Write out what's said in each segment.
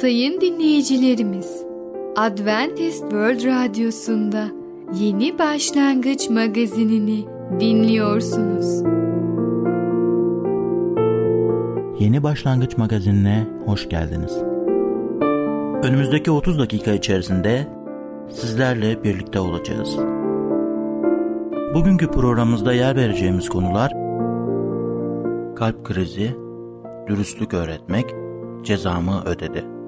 Sayın dinleyicilerimiz, Adventist World Radyosu'nda Yeni Başlangıç magazinini dinliyorsunuz. Yeni Başlangıç magazinine hoş geldiniz. Önümüzdeki 30 dakika içerisinde sizlerle birlikte olacağız. Bugünkü programımızda yer vereceğimiz konular kalp krizi, dürüstlük öğretmek, cezamı ödedi.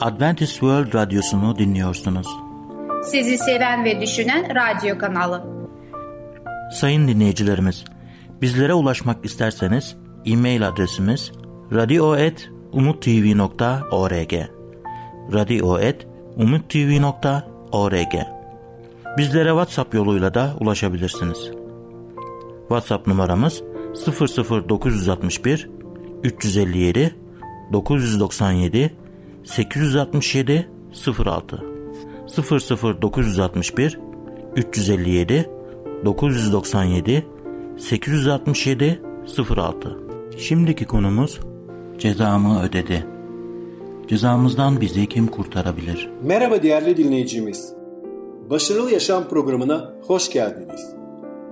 Adventist World Radyosu'nu dinliyorsunuz. Sizi seven ve düşünen radyo kanalı. Sayın dinleyicilerimiz, bizlere ulaşmak isterseniz e-mail adresimiz radio.umutv.org radio.umutv.org Bizlere WhatsApp yoluyla da ulaşabilirsiniz. WhatsApp numaramız 00961 357 997 867 06 00961 357 997 867 06 Şimdiki konumuz cezamı ödedi. Cezamızdan bizi kim kurtarabilir? Merhaba değerli dinleyicimiz. Başarılı Yaşam programına hoş geldiniz.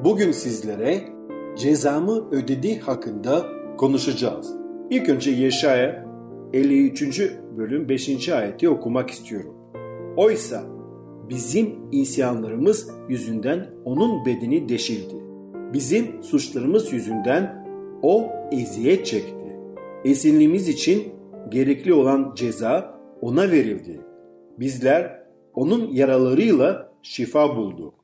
Bugün sizlere cezamı ödedi hakkında konuşacağız. İlk önce Yeşaya 53. bölüm 5. ayeti okumak istiyorum. Oysa bizim isyanlarımız yüzünden onun bedeni deşildi. Bizim suçlarımız yüzünden o eziyet çekti. Esinliğimiz için gerekli olan ceza ona verildi. Bizler onun yaralarıyla şifa bulduk.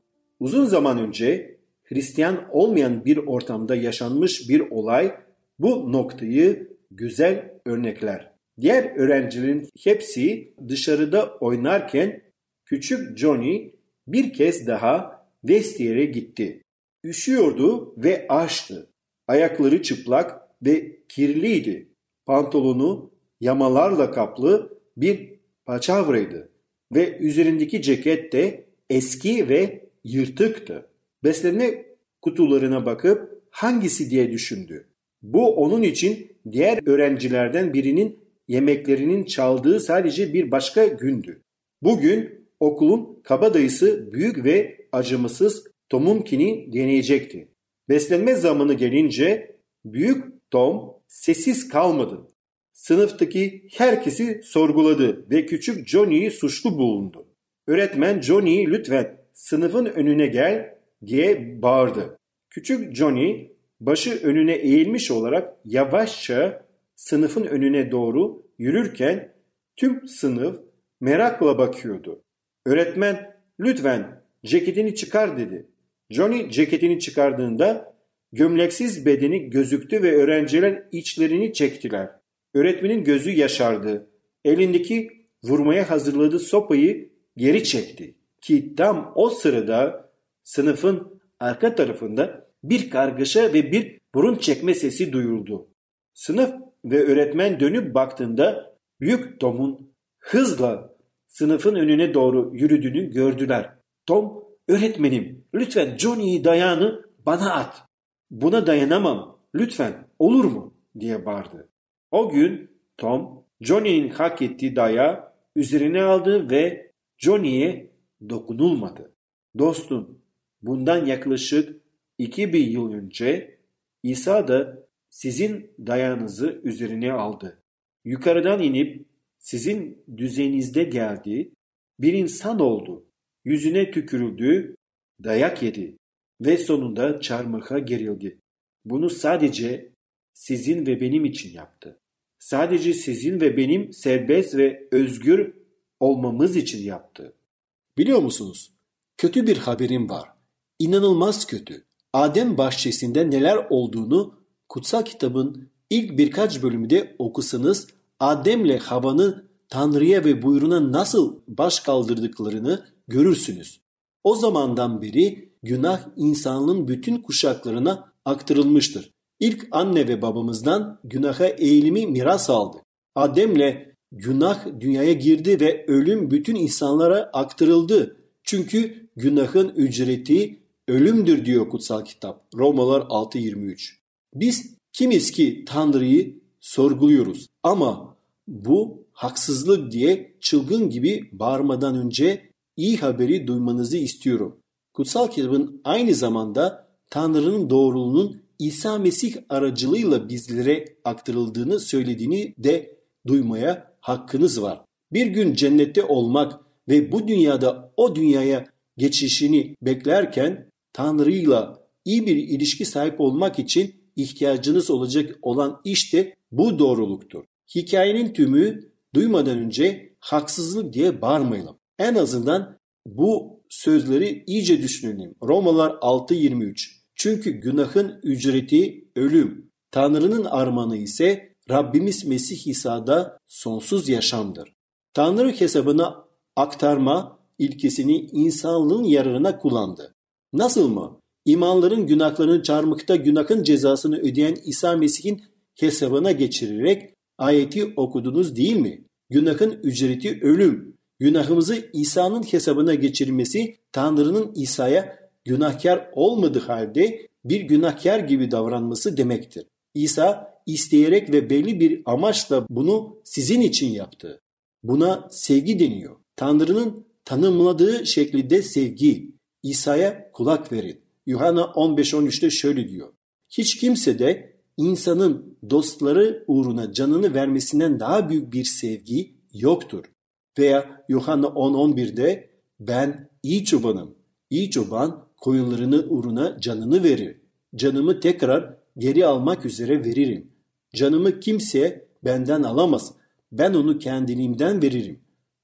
Uzun zaman önce Hristiyan olmayan bir ortamda yaşanmış bir olay bu noktayı güzel örnekler. Diğer öğrencilerin hepsi dışarıda oynarken küçük Johnny bir kez daha vestiyere gitti. Üşüyordu ve açtı. Ayakları çıplak ve kirliydi. Pantolonu yamalarla kaplı bir paçavraydı ve üzerindeki ceket de eski ve yırtıktı. Beslenme kutularına bakıp hangisi diye düşündü. Bu onun için diğer öğrencilerden birinin yemeklerinin çaldığı sadece bir başka gündü. Bugün okulun kabadayısı büyük ve acımasız Tom'unkini deneyecekti. Beslenme zamanı gelince büyük Tom sessiz kalmadı. Sınıftaki herkesi sorguladı ve küçük Johnny'yi suçlu bulundu. Öğretmen Johnny'yi lütfen sınıfın önüne gel diye bağırdı. Küçük Johnny başı önüne eğilmiş olarak yavaşça sınıfın önüne doğru yürürken tüm sınıf merakla bakıyordu. Öğretmen lütfen ceketini çıkar dedi. Johnny ceketini çıkardığında gömleksiz bedeni gözüktü ve öğrenciler içlerini çektiler. Öğretmenin gözü yaşardı. Elindeki vurmaya hazırladığı sopayı geri çekti. Ki tam o sırada sınıfın arka tarafında bir kargaşa ve bir burun çekme sesi duyuldu. Sınıf ve öğretmen dönüp baktığında büyük Tom'un hızla sınıfın önüne doğru yürüdüğünü gördüler. Tom, öğretmenim lütfen Johnny'yi dayağını bana at. Buna dayanamam. Lütfen olur mu? diye bağırdı. O gün Tom Johnny'nin hak ettiği dayağı üzerine aldı ve Johnny'ye dokunulmadı. Dostum bundan yaklaşık 2000 yıl önce İsa da sizin dayağınızı üzerine aldı. Yukarıdan inip sizin düzeninizde geldi, bir insan oldu. Yüzüne tükürüldü, dayak yedi ve sonunda çarmıha gerildi. Bunu sadece sizin ve benim için yaptı. Sadece sizin ve benim serbest ve özgür olmamız için yaptı. Biliyor musunuz? Kötü bir haberim var. İnanılmaz kötü. Adem bahçesinde neler olduğunu kutsal kitabın ilk birkaç bölümünde okusanız Adem'le Hava'nın Tanrı'ya ve buyruğuna nasıl baş kaldırdıklarını görürsünüz. O zamandan beri günah insanlığın bütün kuşaklarına aktarılmıştır. İlk anne ve babamızdan günaha eğilimi miras aldı. Adem'le günah dünyaya girdi ve ölüm bütün insanlara aktarıldı. Çünkü günahın ücreti ölümdür diyor kutsal kitap. Romalar 6.23. Biz kimiz ki Tanrı'yı sorguluyoruz ama bu haksızlık diye çılgın gibi bağırmadan önce iyi haberi duymanızı istiyorum. Kutsal kitabın aynı zamanda Tanrı'nın doğruluğunun İsa Mesih aracılığıyla bizlere aktarıldığını söylediğini de duymaya hakkınız var. Bir gün cennette olmak ve bu dünyada o dünyaya geçişini beklerken Tanrı'yla iyi bir ilişki sahip olmak için ihtiyacınız olacak olan işte bu doğruluktur. Hikayenin tümü duymadan önce haksızlık diye bağırmayalım. En azından bu sözleri iyice düşünelim. Romalar 6.23 Çünkü günahın ücreti ölüm. Tanrı'nın armağanı ise Rabbimiz Mesih İsa'da sonsuz yaşamdır. Tanrı hesabına aktarma ilkesini insanlığın yararına kullandı. Nasıl mı? İmanların günahlarını çarmıkta günahın cezasını ödeyen İsa Mesih'in hesabına geçirerek ayeti okudunuz değil mi? Günahın ücreti ölüm. Günahımızı İsa'nın hesabına geçirmesi Tanrı'nın İsa'ya günahkar olmadığı halde bir günahkar gibi davranması demektir. İsa isteyerek ve belli bir amaçla bunu sizin için yaptı. Buna sevgi deniyor. Tanrı'nın tanımladığı şekilde sevgi. İsa'ya kulak verin. Yuhanna 15-13'te şöyle diyor. Hiç kimse de insanın dostları uğruna canını vermesinden daha büyük bir sevgi yoktur. Veya Yuhanna 10-11'de ben iyi çobanım. İyi çoban koyunlarını uğruna canını verir. Canımı tekrar geri almak üzere veririm. Canımı kimse benden alamaz. Ben onu kendiliğimden veririm.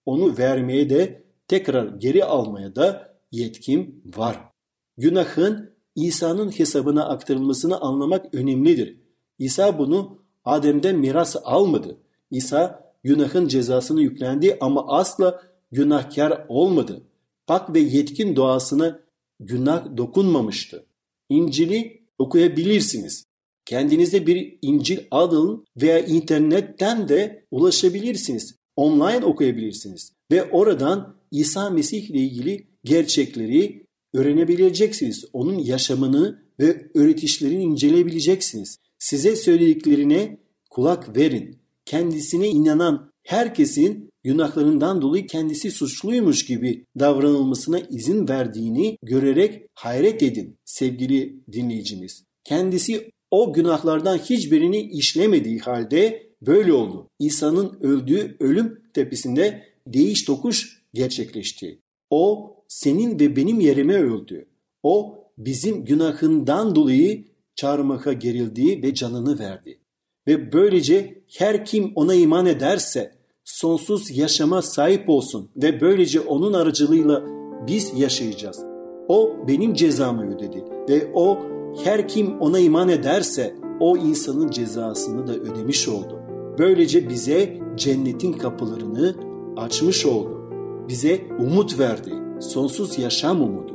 Onu vermeye de tekrar geri almaya da yetkim var. Günahın İsa'nın hesabına aktarılmasını anlamak önemlidir. İsa bunu Adem'den miras almadı. İsa günahın cezasını yüklendi ama asla günahkar olmadı. Pak ve yetkin doğasına günah dokunmamıştı. İncil'i okuyabilirsiniz. Kendinize bir İncil alın veya internetten de ulaşabilirsiniz. Online okuyabilirsiniz. Ve oradan İsa Mesih ile ilgili gerçekleri öğrenebileceksiniz. Onun yaşamını ve öğretişlerini inceleyebileceksiniz. Size söylediklerine kulak verin. Kendisine inanan herkesin günahlarından dolayı kendisi suçluymuş gibi davranılmasına izin verdiğini görerek hayret edin sevgili dinleyicimiz. Kendisi o günahlardan hiçbirini işlemediği halde böyle oldu. İsa'nın öldüğü ölüm tepesinde değiş tokuş gerçekleşti. O senin ve benim yerime öldü. O bizim günahından dolayı çarmıha gerildi ve canını verdi. Ve böylece her kim ona iman ederse sonsuz yaşama sahip olsun ve böylece onun aracılığıyla biz yaşayacağız. O benim cezamı ödedi ve o her kim ona iman ederse o insanın cezasını da ödemiş oldu. Böylece bize cennetin kapılarını açmış oldu. Bize umut verdi. Sonsuz yaşam umudu.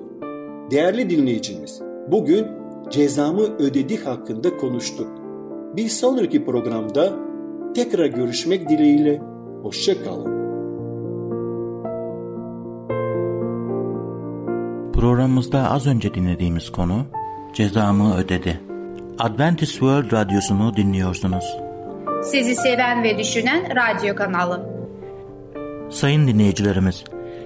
Değerli dinleyicimiz, bugün cezamı ödedik hakkında konuştuk. Bir sonraki programda tekrar görüşmek dileğiyle hoşçakalın. Programımızda az önce dinlediğimiz konu cezamı ödedi. Adventist World Radyosu'nu dinliyorsunuz. Sizi seven ve düşünen radyo kanalı. Sayın dinleyicilerimiz,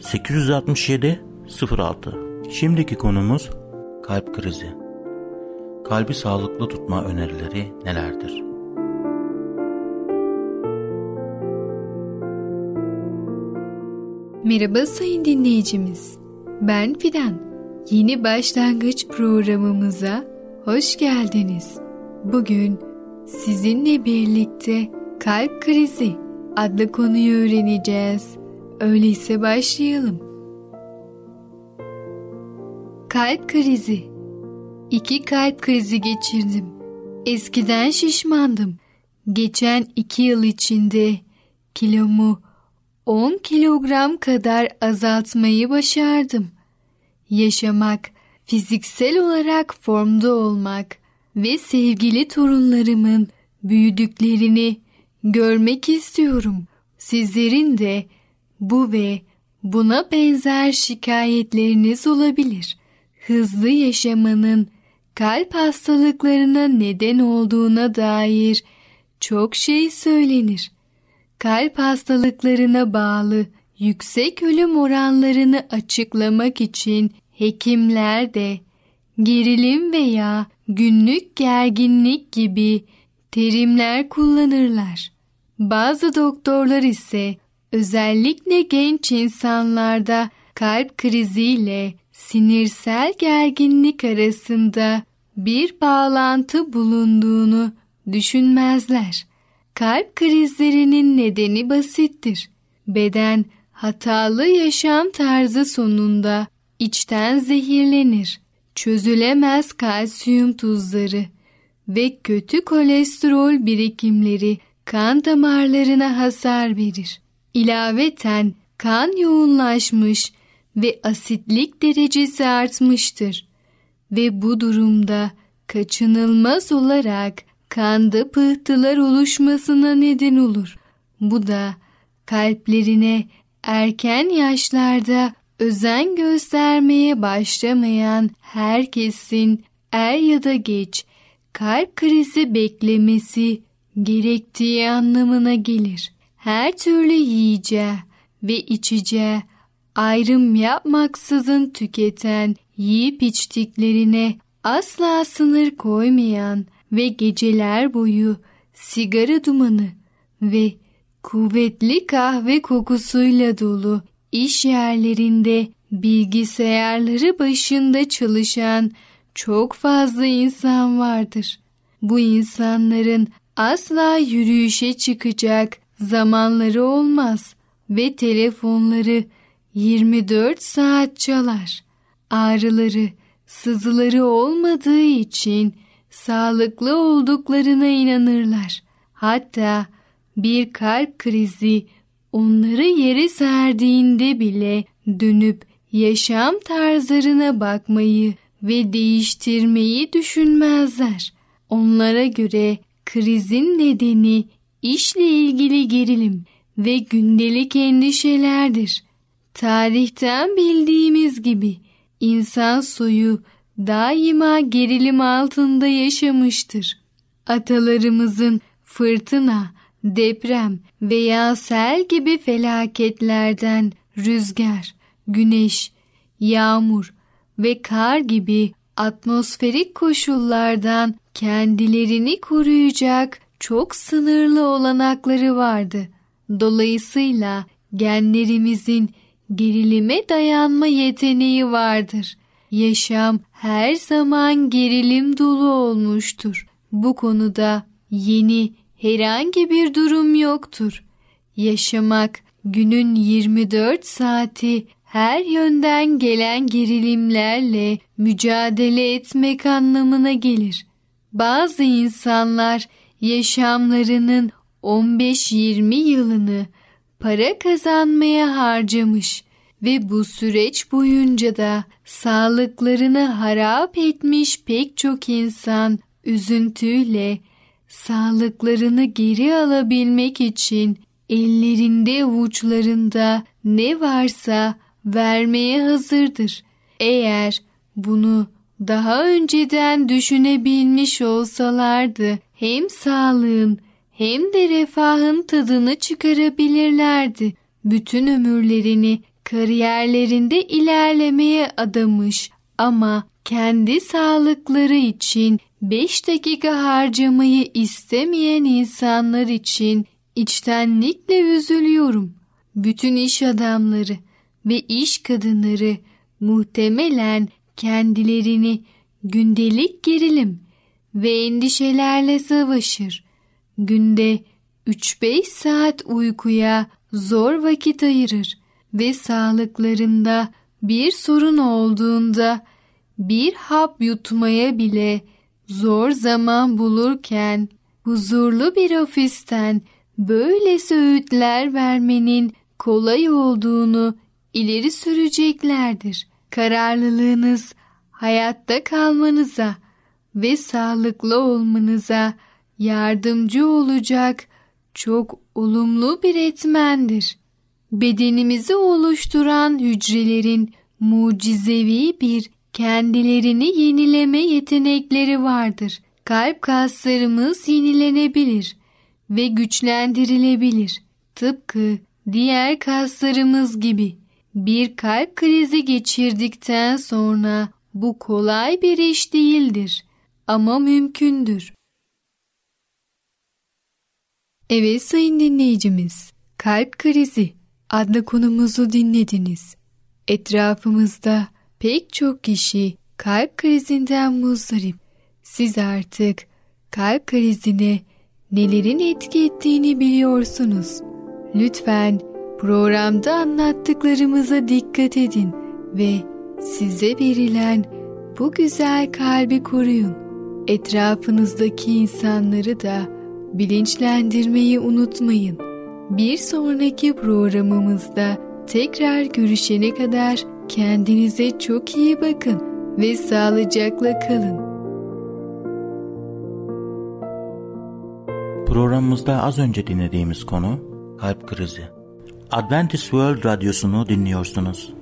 867 06 Şimdiki konumuz kalp krizi. Kalbi sağlıklı tutma önerileri nelerdir? Merhaba sayın dinleyicimiz. Ben Fidan. Yeni başlangıç programımıza hoş geldiniz. Bugün sizinle birlikte kalp krizi adlı konuyu öğreneceğiz. Öyleyse başlayalım. Kalp krizi. İki kalp krizi geçirdim. Eskiden şişmandım. Geçen iki yıl içinde kilomu 10 kilogram kadar azaltmayı başardım. Yaşamak, fiziksel olarak formda olmak ve sevgili torunlarımın büyüdüklerini görmek istiyorum. Sizlerin de bu ve buna benzer şikayetleriniz olabilir. Hızlı yaşamanın kalp hastalıklarına neden olduğuna dair çok şey söylenir. Kalp hastalıklarına bağlı yüksek ölüm oranlarını açıklamak için hekimler de gerilim veya günlük gerginlik gibi terimler kullanırlar. Bazı doktorlar ise özellikle genç insanlarda kalp kriziyle sinirsel gerginlik arasında bir bağlantı bulunduğunu düşünmezler. Kalp krizlerinin nedeni basittir. Beden hatalı yaşam tarzı sonunda içten zehirlenir. Çözülemez kalsiyum tuzları ve kötü kolesterol birikimleri kan damarlarına hasar verir. İlaveten kan yoğunlaşmış ve asitlik derecesi artmıştır ve bu durumda kaçınılmaz olarak kanda pıhtılar oluşmasına neden olur. Bu da kalplerine erken yaşlarda özen göstermeye başlamayan herkesin er ya da geç kalp krizi beklemesi gerektiği anlamına gelir. Her türlü yiyeceği ve içeceği ayrım yapmaksızın tüketen, yiyip içtiklerine asla sınır koymayan ve geceler boyu sigara dumanı ve kuvvetli kahve kokusuyla dolu iş yerlerinde bilgisayarları başında çalışan çok fazla insan vardır. Bu insanların asla yürüyüşe çıkacak zamanları olmaz ve telefonları 24 saat çalar. Ağrıları, sızıları olmadığı için sağlıklı olduklarına inanırlar. Hatta bir kalp krizi onları yere serdiğinde bile dönüp yaşam tarzlarına bakmayı ve değiştirmeyi düşünmezler. Onlara göre krizin nedeni işle ilgili gerilim ve gündelik endişelerdir. Tarihten bildiğimiz gibi insan soyu daima gerilim altında yaşamıştır. Atalarımızın fırtına, deprem veya sel gibi felaketlerden rüzgar, güneş, yağmur ve kar gibi atmosferik koşullardan kendilerini koruyacak çok sınırlı olanakları vardı. Dolayısıyla genlerimizin gerilime dayanma yeteneği vardır. Yaşam her zaman gerilim dolu olmuştur. Bu konuda yeni herhangi bir durum yoktur. Yaşamak günün 24 saati her yönden gelen gerilimlerle mücadele etmek anlamına gelir. Bazı insanlar yaşamlarının 15-20 yılını para kazanmaya harcamış ve bu süreç boyunca da sağlıklarını harap etmiş pek çok insan üzüntüyle sağlıklarını geri alabilmek için ellerinde uçlarında ne varsa vermeye hazırdır. Eğer bunu daha önceden düşünebilmiş olsalardı hem sağlığın hem de refahın tadını çıkarabilirlerdi. Bütün ömürlerini kariyerlerinde ilerlemeye adamış ama kendi sağlıkları için 5 dakika harcamayı istemeyen insanlar için içtenlikle üzülüyorum. Bütün iş adamları ve iş kadınları muhtemelen kendilerini gündelik gerilim ve endişelerle savaşır. Günde 3-5 saat uykuya zor vakit ayırır ve sağlıklarında bir sorun olduğunda bir hap yutmaya bile zor zaman bulurken huzurlu bir ofisten böyle söğütler vermenin kolay olduğunu ileri süreceklerdir. Kararlılığınız hayatta kalmanıza ve sağlıklı olmanıza yardımcı olacak çok olumlu bir etmendir. Bedenimizi oluşturan hücrelerin mucizevi bir kendilerini yenileme yetenekleri vardır. Kalp kaslarımız yenilenebilir ve güçlendirilebilir. Tıpkı diğer kaslarımız gibi. Bir kalp krizi geçirdikten sonra bu kolay bir iş değildir ama mümkündür. Evet sayın dinleyicimiz, kalp krizi adlı konumuzu dinlediniz. Etrafımızda pek çok kişi kalp krizinden muzdarip. Siz artık kalp krizine nelerin etki ettiğini biliyorsunuz. Lütfen programda anlattıklarımıza dikkat edin ve size verilen bu güzel kalbi koruyun. Etrafınızdaki insanları da bilinçlendirmeyi unutmayın. Bir sonraki programımızda tekrar görüşene kadar kendinize çok iyi bakın ve sağlıcakla kalın. Programımızda az önce dinlediğimiz konu kalp krizi. Adventist World Radyosu'nu dinliyorsunuz.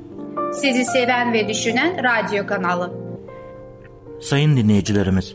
Sizi seven ve düşünen radyo kanalı. Sayın dinleyicilerimiz,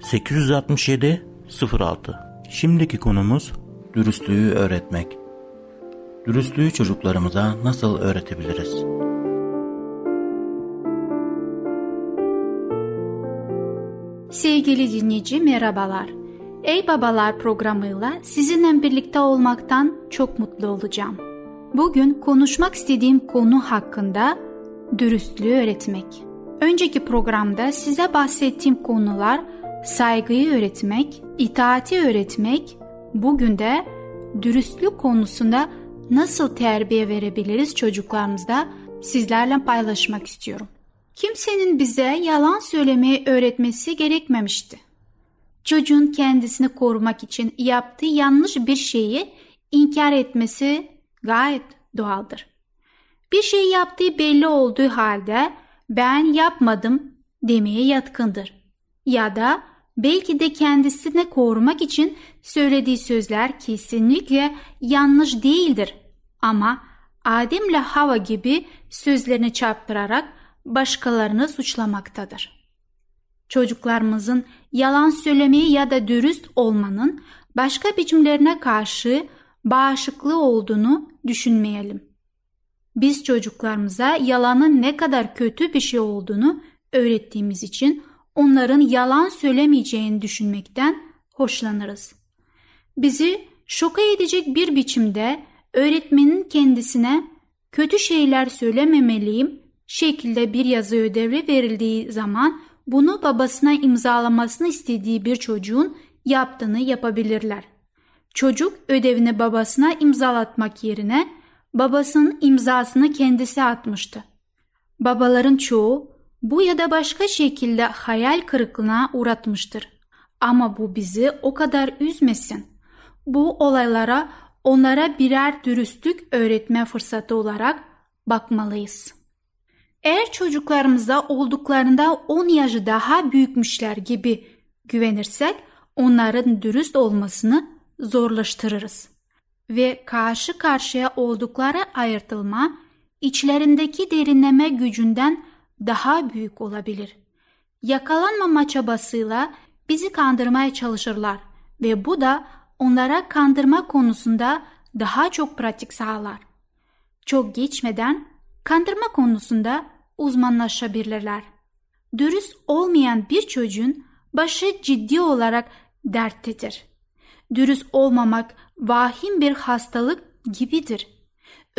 867 06 Şimdiki konumuz dürüstlüğü öğretmek. Dürüstlüğü çocuklarımıza nasıl öğretebiliriz? Sevgili dinleyici merhabalar. Ey Babalar programıyla sizinle birlikte olmaktan çok mutlu olacağım. Bugün konuşmak istediğim konu hakkında dürüstlüğü öğretmek. Önceki programda size bahsettiğim konular saygıyı öğretmek, itaati öğretmek, bugün de dürüstlük konusunda nasıl terbiye verebiliriz çocuklarımızda sizlerle paylaşmak istiyorum. Kimsenin bize yalan söylemeyi öğretmesi gerekmemişti. Çocuğun kendisini korumak için yaptığı yanlış bir şeyi inkar etmesi gayet doğaldır. Bir şey yaptığı belli olduğu halde ben yapmadım demeye yatkındır. Ya da belki de kendisini korumak için söylediği sözler kesinlikle yanlış değildir. Ama Adem ile Hava gibi sözlerini çarptırarak başkalarını suçlamaktadır. Çocuklarımızın yalan söylemeyi ya da dürüst olmanın başka biçimlerine karşı bağışıklığı olduğunu düşünmeyelim. Biz çocuklarımıza yalanın ne kadar kötü bir şey olduğunu öğrettiğimiz için onların yalan söylemeyeceğini düşünmekten hoşlanırız. Bizi şoka edecek bir biçimde öğretmenin kendisine kötü şeyler söylememeliyim şekilde bir yazı ödevi verildiği zaman bunu babasına imzalamasını istediği bir çocuğun yaptığını yapabilirler. Çocuk ödevini babasına imzalatmak yerine babasının imzasını kendisi atmıştı. Babaların çoğu bu ya da başka şekilde hayal kırıklığına uğratmıştır. Ama bu bizi o kadar üzmesin. Bu olaylara onlara birer dürüstlük öğretme fırsatı olarak bakmalıyız. Eğer çocuklarımıza olduklarında 10 yaşı daha büyükmüşler gibi güvenirsek onların dürüst olmasını zorlaştırırız. Ve karşı karşıya oldukları ayırtılma içlerindeki derinleme gücünden daha büyük olabilir. Yakalanmama çabasıyla bizi kandırmaya çalışırlar ve bu da onlara kandırma konusunda daha çok pratik sağlar. Çok geçmeden kandırma konusunda uzmanlaşabilirler. Dürüst olmayan bir çocuğun başı ciddi olarak derttedir. Dürüst olmamak vahim bir hastalık gibidir.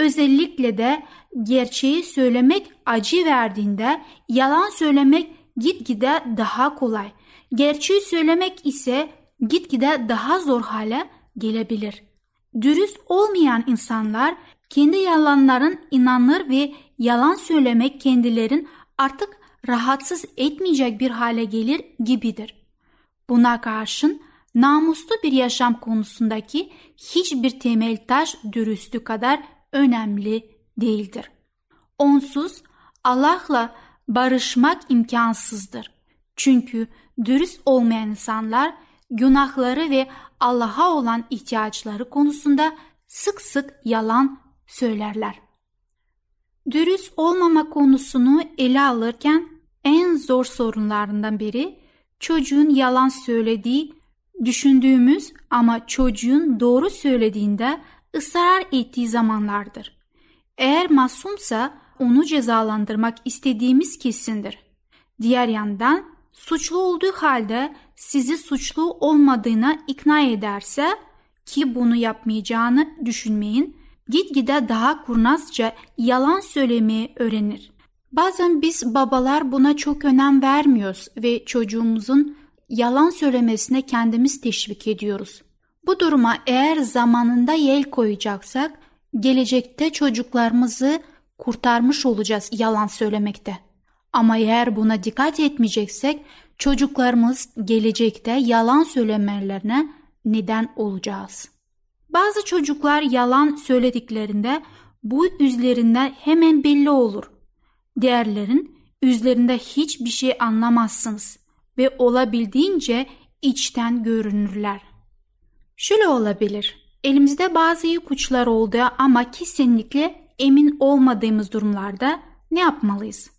Özellikle de gerçeği söylemek acı verdiğinde yalan söylemek gitgide daha kolay. Gerçeği söylemek ise gitgide daha zor hale gelebilir. Dürüst olmayan insanlar kendi yalanların inanır ve yalan söylemek kendilerin artık rahatsız etmeyecek bir hale gelir gibidir. Buna karşın namuslu bir yaşam konusundaki hiçbir temel taş dürüstlük kadar önemli değildir. Onsuz Allah'la barışmak imkansızdır. Çünkü dürüst olmayan insanlar günahları ve Allah'a olan ihtiyaçları konusunda sık sık yalan söylerler. Dürüst olmama konusunu ele alırken en zor sorunlarından biri çocuğun yalan söylediği düşündüğümüz ama çocuğun doğru söylediğinde ısrar ettiği zamanlardır. Eğer masumsa onu cezalandırmak istediğimiz kesindir. Diğer yandan suçlu olduğu halde sizi suçlu olmadığına ikna ederse ki bunu yapmayacağını düşünmeyin, gitgide daha kurnazca yalan söylemeyi öğrenir. Bazen biz babalar buna çok önem vermiyoruz ve çocuğumuzun yalan söylemesine kendimiz teşvik ediyoruz. Bu duruma eğer zamanında yel koyacaksak gelecekte çocuklarımızı kurtarmış olacağız yalan söylemekte. Ama eğer buna dikkat etmeyeceksek çocuklarımız gelecekte yalan söylemelerine neden olacağız. Bazı çocuklar yalan söylediklerinde bu yüzlerinden hemen belli olur. Diğerlerin yüzlerinde hiçbir şey anlamazsınız ve olabildiğince içten görünürler. Şöyle olabilir. Elimizde bazı ipuçlar oldu ama kesinlikle emin olmadığımız durumlarda ne yapmalıyız?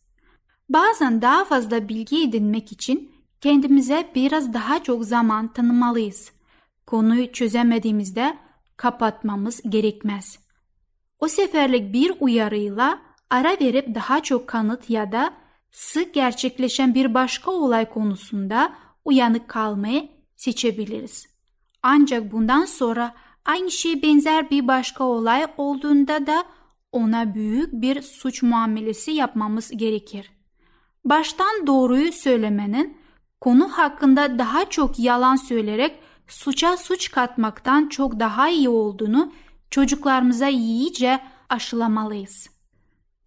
Bazen daha fazla bilgi edinmek için kendimize biraz daha çok zaman tanımalıyız. Konuyu çözemediğimizde kapatmamız gerekmez. O seferlik bir uyarıyla ara verip daha çok kanıt ya da sık gerçekleşen bir başka olay konusunda uyanık kalmayı seçebiliriz. Ancak bundan sonra aynı şeye benzer bir başka olay olduğunda da ona büyük bir suç muamelesi yapmamız gerekir. Baştan doğruyu söylemenin konu hakkında daha çok yalan söyleyerek suça suç katmaktan çok daha iyi olduğunu çocuklarımıza iyice aşılamalıyız.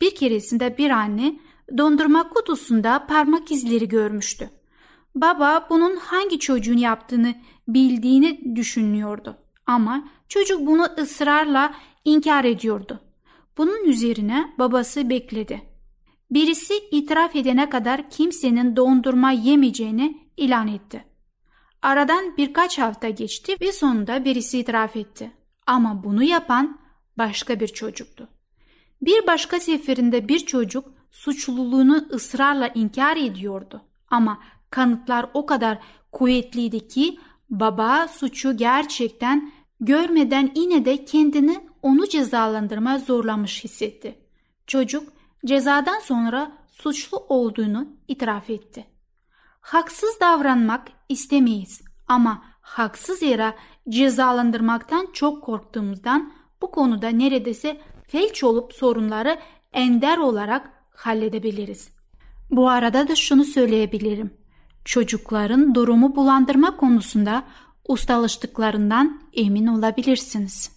Bir keresinde bir anne dondurma kutusunda parmak izleri görmüştü. Baba bunun hangi çocuğun yaptığını bildiğini düşünüyordu. Ama çocuk bunu ısrarla inkar ediyordu. Bunun üzerine babası bekledi. Birisi itiraf edene kadar kimsenin dondurma yemeyeceğini ilan etti. Aradan birkaç hafta geçti ve sonunda birisi itiraf etti. Ama bunu yapan başka bir çocuktu. Bir başka seferinde bir çocuk suçluluğunu ısrarla inkar ediyordu. Ama kanıtlar o kadar kuvvetliydi ki baba suçu gerçekten görmeden yine de kendini onu cezalandırmaya zorlamış hissetti. Çocuk cezadan sonra suçlu olduğunu itiraf etti. Haksız davranmak istemeyiz ama haksız yere cezalandırmaktan çok korktuğumuzdan bu konuda neredeyse felç olup sorunları ender olarak halledebiliriz. Bu arada da şunu söyleyebilirim. Çocukların durumu bulandırma konusunda ustalaştıklarından emin olabilirsiniz.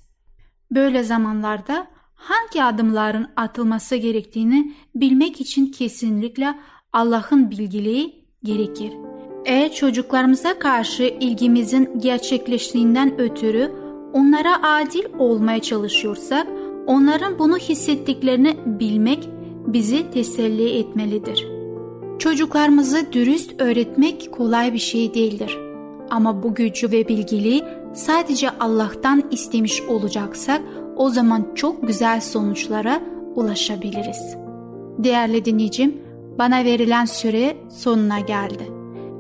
Böyle zamanlarda hangi adımların atılması gerektiğini bilmek için kesinlikle Allah'ın bilgiliği gerekir. Eğer çocuklarımıza karşı ilgimizin gerçekleştiğinden ötürü onlara adil olmaya çalışıyorsak, onların bunu hissettiklerini bilmek bizi teselli etmelidir. Çocuklarımızı dürüst öğretmek kolay bir şey değildir. Ama bu gücü ve bilgiliği sadece Allah'tan istemiş olacaksak o zaman çok güzel sonuçlara ulaşabiliriz. Değerli dinleyicim, bana verilen süre sonuna geldi.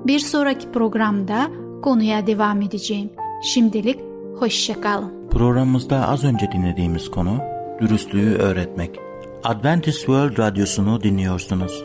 Bir sonraki programda konuya devam edeceğim. Şimdilik Hoşçakalın. Programımızda az önce dinlediğimiz konu dürüstlüğü öğretmek. Adventist World Radyosu'nu dinliyorsunuz.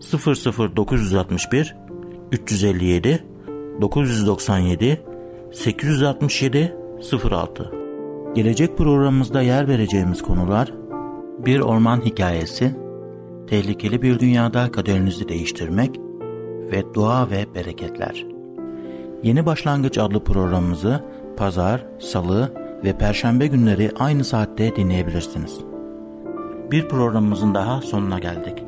00961 357 997 867 06 Gelecek programımızda yer vereceğimiz konular bir orman hikayesi, tehlikeli bir dünyada kaderinizi değiştirmek ve dua ve bereketler. Yeni Başlangıç adlı programımızı pazar, salı ve perşembe günleri aynı saatte dinleyebilirsiniz. Bir programımızın daha sonuna geldik.